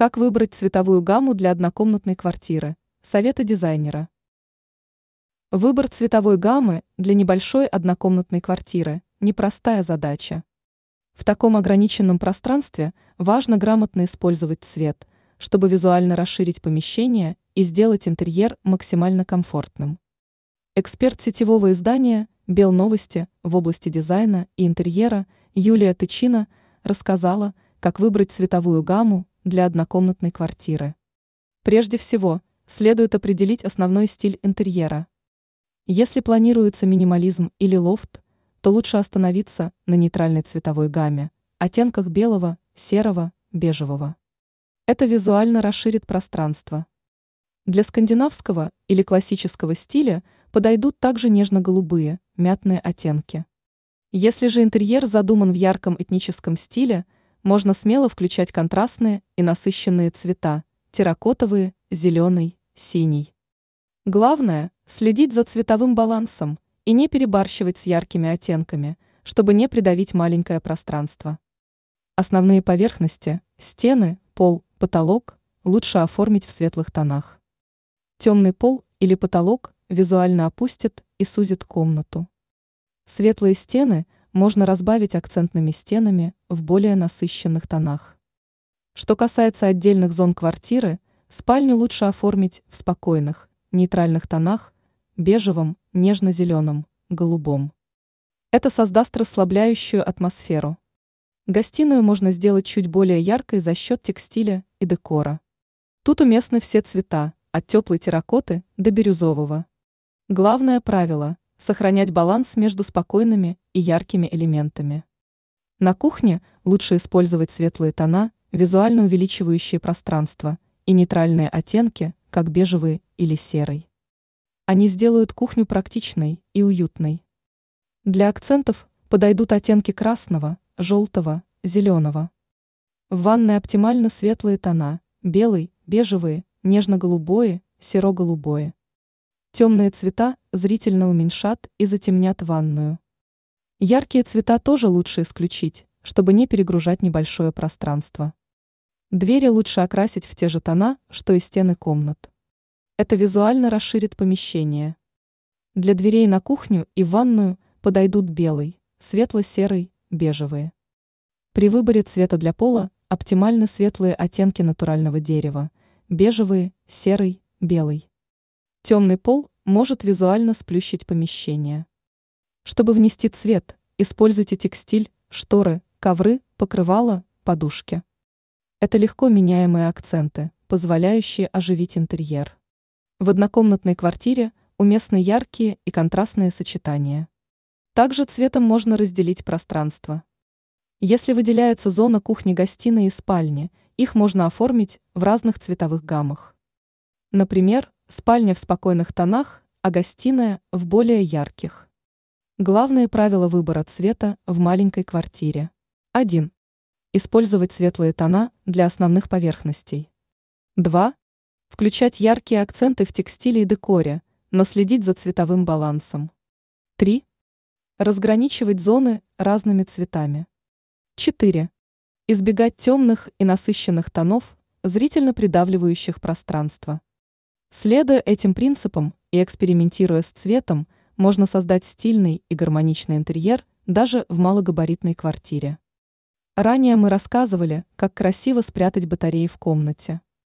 Как выбрать цветовую гамму для однокомнатной квартиры? Советы дизайнера. Выбор цветовой гаммы для небольшой однокомнатной квартиры – непростая задача. В таком ограниченном пространстве важно грамотно использовать цвет, чтобы визуально расширить помещение и сделать интерьер максимально комфортным. Эксперт сетевого издания «Бел новости» в области дизайна и интерьера Юлия Тычина рассказала, как выбрать цветовую гамму для однокомнатной квартиры. Прежде всего, следует определить основной стиль интерьера. Если планируется минимализм или лофт, то лучше остановиться на нейтральной цветовой гамме, оттенках белого, серого, бежевого. Это визуально расширит пространство. Для скандинавского или классического стиля подойдут также нежно-голубые, мятные оттенки. Если же интерьер задуман в ярком этническом стиле – можно смело включать контрастные и насыщенные цвета – терракотовые, зеленый, синий. Главное – следить за цветовым балансом и не перебарщивать с яркими оттенками, чтобы не придавить маленькое пространство. Основные поверхности – стены, пол, потолок – лучше оформить в светлых тонах. Темный пол или потолок визуально опустит и сузит комнату. Светлые стены – можно разбавить акцентными стенами в более насыщенных тонах. Что касается отдельных зон квартиры, спальню лучше оформить в спокойных, нейтральных тонах, бежевом, нежно-зеленом, голубом. Это создаст расслабляющую атмосферу. Гостиную можно сделать чуть более яркой за счет текстиля и декора. Тут уместны все цвета, от теплой терракоты до бирюзового. Главное правило сохранять баланс между спокойными и яркими элементами. На кухне лучше использовать светлые тона, визуально увеличивающие пространство, и нейтральные оттенки, как бежевый или серый. Они сделают кухню практичной и уютной. Для акцентов подойдут оттенки красного, желтого, зеленого. В ванной оптимально светлые тона – белый, бежевые, нежно-голубое, серо-голубое. Темные цвета зрительно уменьшат и затемнят ванную. Яркие цвета тоже лучше исключить, чтобы не перегружать небольшое пространство. Двери лучше окрасить в те же тона, что и стены комнат. Это визуально расширит помещение. Для дверей на кухню и ванную подойдут белый, светло-серый, бежевые. При выборе цвета для пола оптимальны светлые оттенки натурального дерева, бежевые, серый, белый. Темный пол может визуально сплющить помещение. Чтобы внести цвет, используйте текстиль, шторы, ковры, покрывала, подушки. Это легко меняемые акценты, позволяющие оживить интерьер. В однокомнатной квартире уместны яркие и контрастные сочетания. Также цветом можно разделить пространство. Если выделяется зона кухни-гостиной и спальни, их можно оформить в разных цветовых гаммах. Например, спальня в спокойных тонах, а гостиная в более ярких. Главные правила выбора цвета в маленькой квартире. 1. Использовать светлые тона для основных поверхностей. 2. Включать яркие акценты в текстиле и декоре, но следить за цветовым балансом. 3. Разграничивать зоны разными цветами. 4. Избегать темных и насыщенных тонов, зрительно придавливающих пространство. Следуя этим принципам и экспериментируя с цветом, можно создать стильный и гармоничный интерьер даже в малогабаритной квартире. Ранее мы рассказывали, как красиво спрятать батареи в комнате.